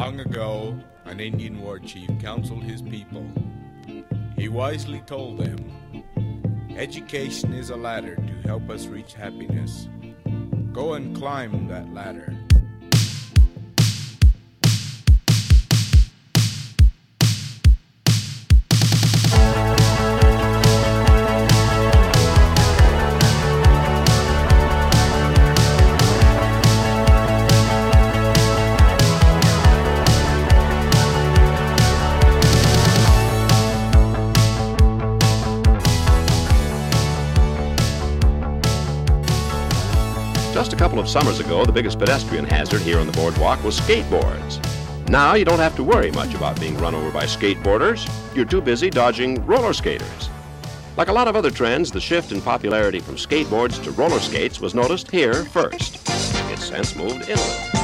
Long ago, an Indian war chief counseled his people. He wisely told them Education is a ladder to help us reach happiness. Go and climb that ladder. Couple of summers ago, the biggest pedestrian hazard here on the boardwalk was skateboards. Now you don't have to worry much about being run over by skateboarders. You're too busy dodging roller skaters. Like a lot of other trends, the shift in popularity from skateboards to roller skates was noticed here first. It's since moved inland.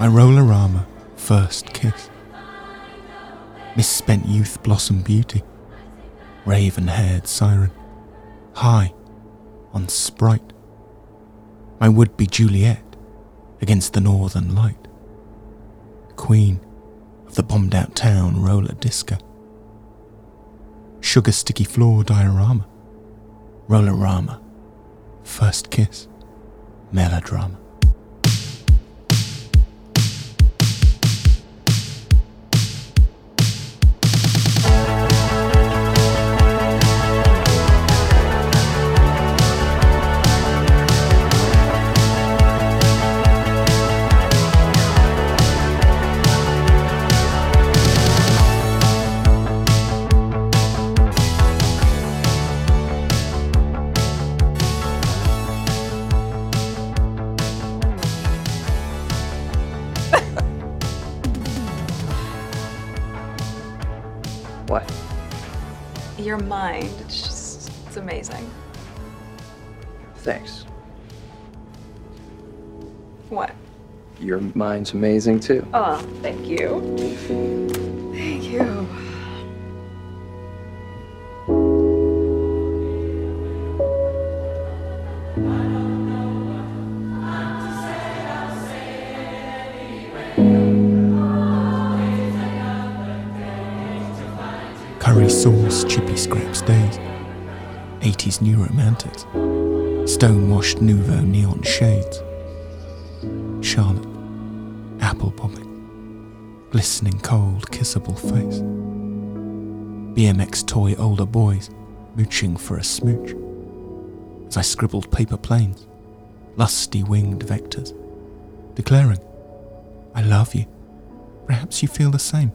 My Rollerama First Kiss. Misspent youth blossom beauty, raven haired siren, high on Sprite. My would be Juliet against the northern light, queen of the bombed out town roller disco. Sugar sticky floor diorama, Rollerama, First Kiss, melodrama. What? Your mind's amazing too. Oh, thank you. Thank you. curry sauce, chippy scraps days, 80s new romantics, stone washed nouveau neon shades, Charlotte, apple bobbing, glistening cold, kissable face, BMX toy older boys mooching for a smooch, as I scribbled paper planes, lusty winged vectors, declaring, I love you. Perhaps you feel the same.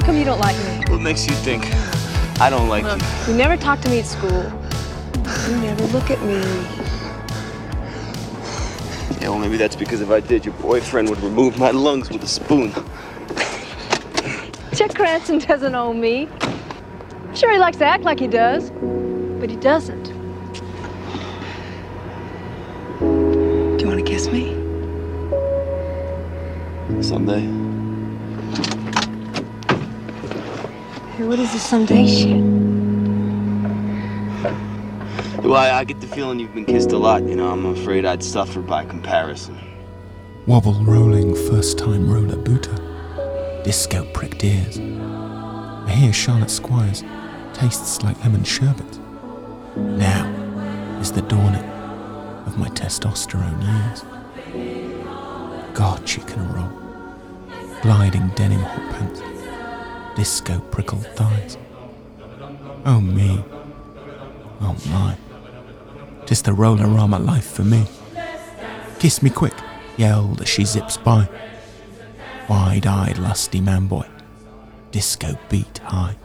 How come you don't like me? What makes you think I don't like Look, you? you never talk to me at school. You never look at me. Yeah, well, maybe that's because if I did, your boyfriend would remove my lungs with a spoon. Chet Cranston doesn't own me. Sure, he likes to act like he does, but he doesn't. Do you want to kiss me? Someday. What is this someday shit? Well, I, I get the feeling you've been kissed a lot. You know, I'm afraid I'd suffer by comparison. Wobble rolling first time roller booter. Disco pricked ears. I hear Charlotte Squires tastes like lemon sherbet. Now is the dawning of my testosterone years. God, she can roll. Gliding denim hot pants. Disco prickled thighs. Oh me. Oh my. Tis the roller-rama life for me. Kiss me quick, yelled as she zips by. Wide-eyed lusty man boy. Disco beat high.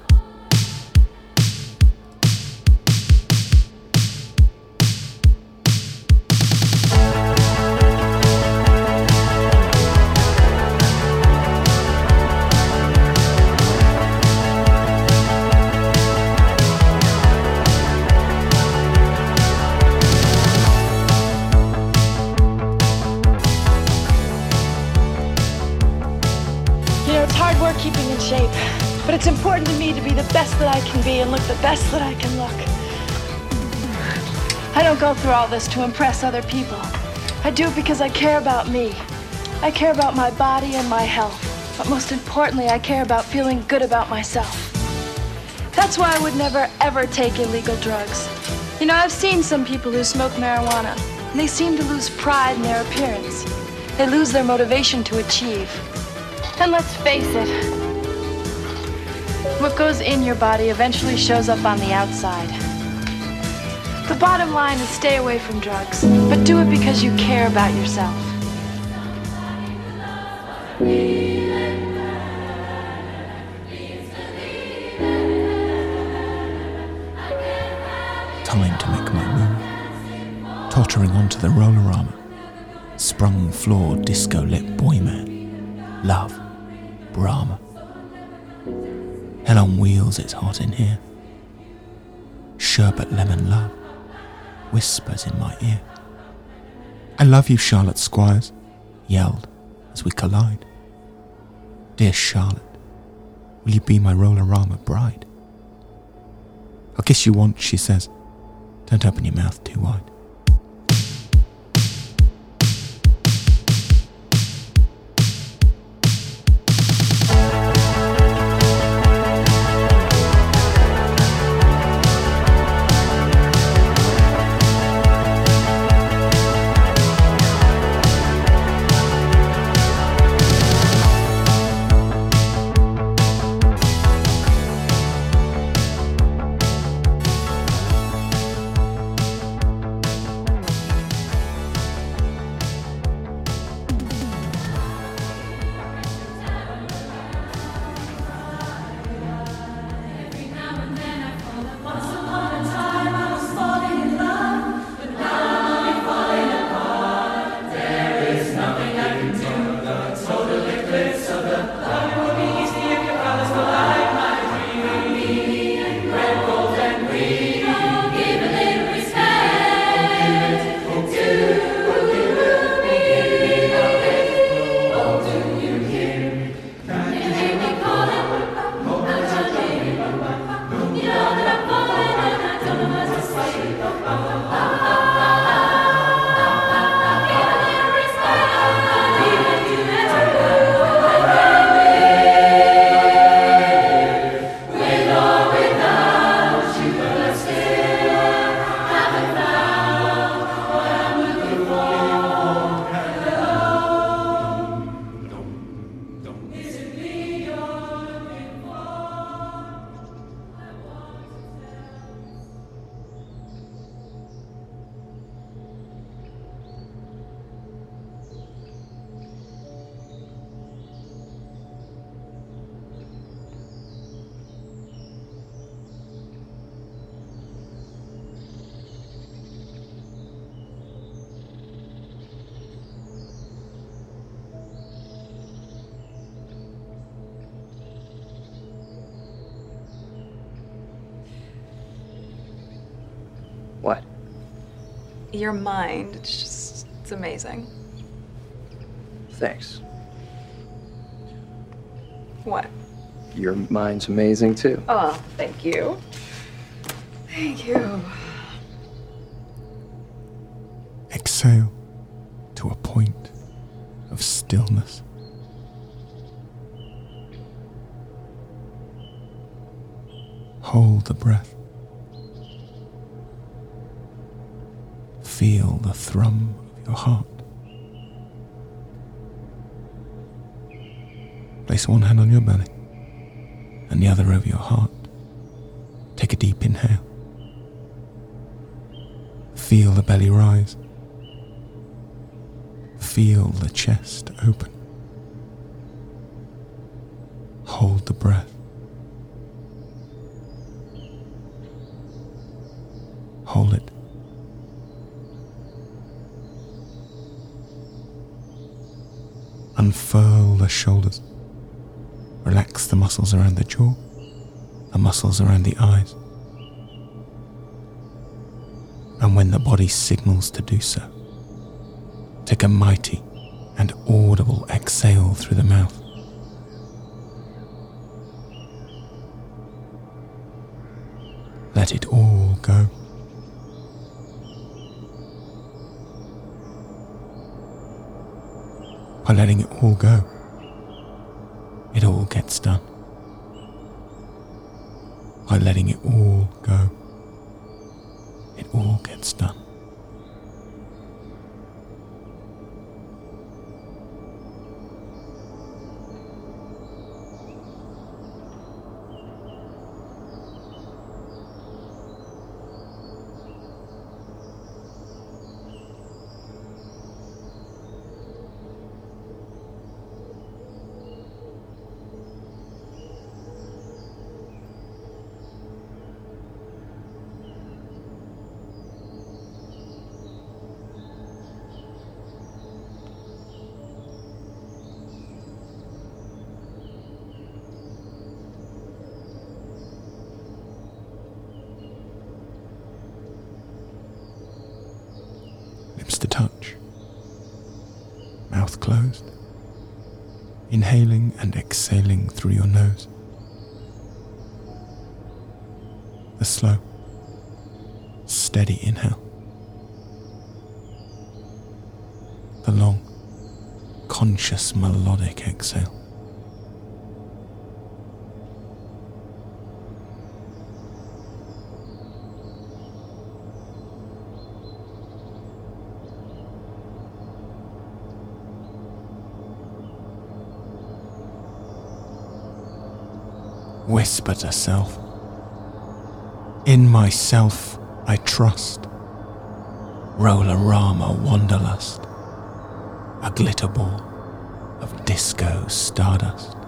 Best that I can be and look the best that I can look. I don't go through all this to impress other people. I do it because I care about me. I care about my body and my health. But most importantly, I care about feeling good about myself. That's why I would never, ever take illegal drugs. You know, I've seen some people who smoke marijuana, and they seem to lose pride in their appearance. They lose their motivation to achieve. And let's face it, what goes in your body eventually shows up on the outside. The bottom line is stay away from drugs, but do it because you care about yourself. Time to make my move. Tottering onto the roller-rama. Sprung floor disco lit boy man. Love. Brahma. Hell on wheels, it's hot in here. Sherbet lemon love whispers in my ear. I love you, Charlotte Squires, yelled as we collide. Dear Charlotte, will you be my roller-rama bride? I'll kiss you once, she says. Don't open your mouth too wide. Your mind, it's just, it's amazing. Thanks. What? Your mind's amazing too. Oh, thank you. Thank you. Exhale to a point of stillness. Hold the breath. Feel the thrum of your heart. Place one hand on your belly and the other over your heart. Take a deep inhale. Feel the belly rise. Feel the chest open. Hold the breath. Hold it. Unfurl the shoulders. Relax the muscles around the jaw, the muscles around the eyes. And when the body signals to do so, take a mighty and audible exhale through the mouth. Let it all By letting it all go, it all gets done. By letting it all go, it all gets done. lips to touch, mouth closed, inhaling and exhaling through your nose. The slow, steady inhale, the long, conscious melodic exhale. Whisper to self. In myself I trust. Roller-rama wanderlust, a glitter ball of disco stardust.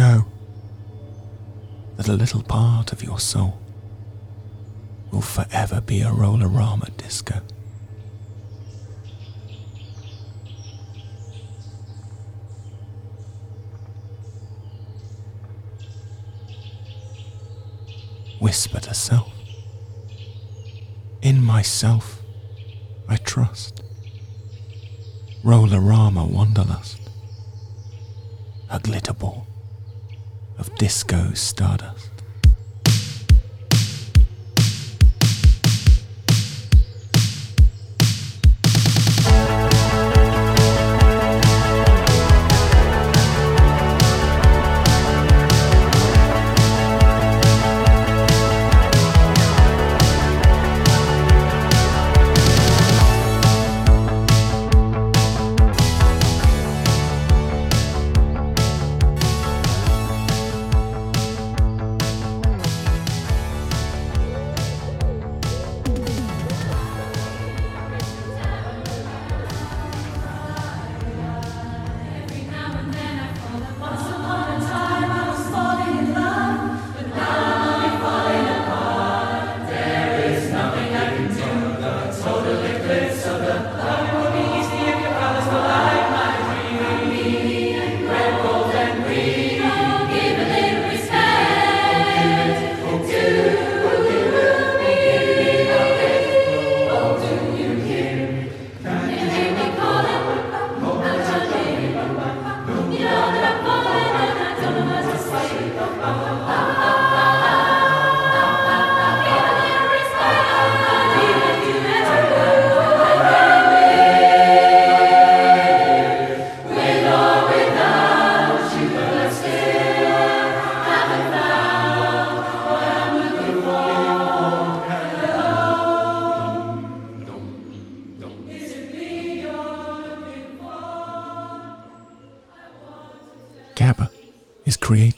Know that a little part of your soul will forever be a roller-rama disco. Whisper to self. In myself I trust. Roller-rama wanderlust. A glitter ball of disco stardust.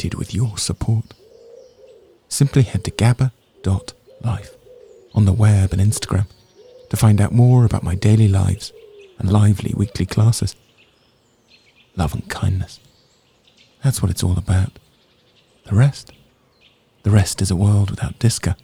Created with your support. Simply head to gabba.life on the web and Instagram to find out more about my daily lives and lively weekly classes. Love and kindness. That's what it's all about. The rest? The rest is a world without Diska.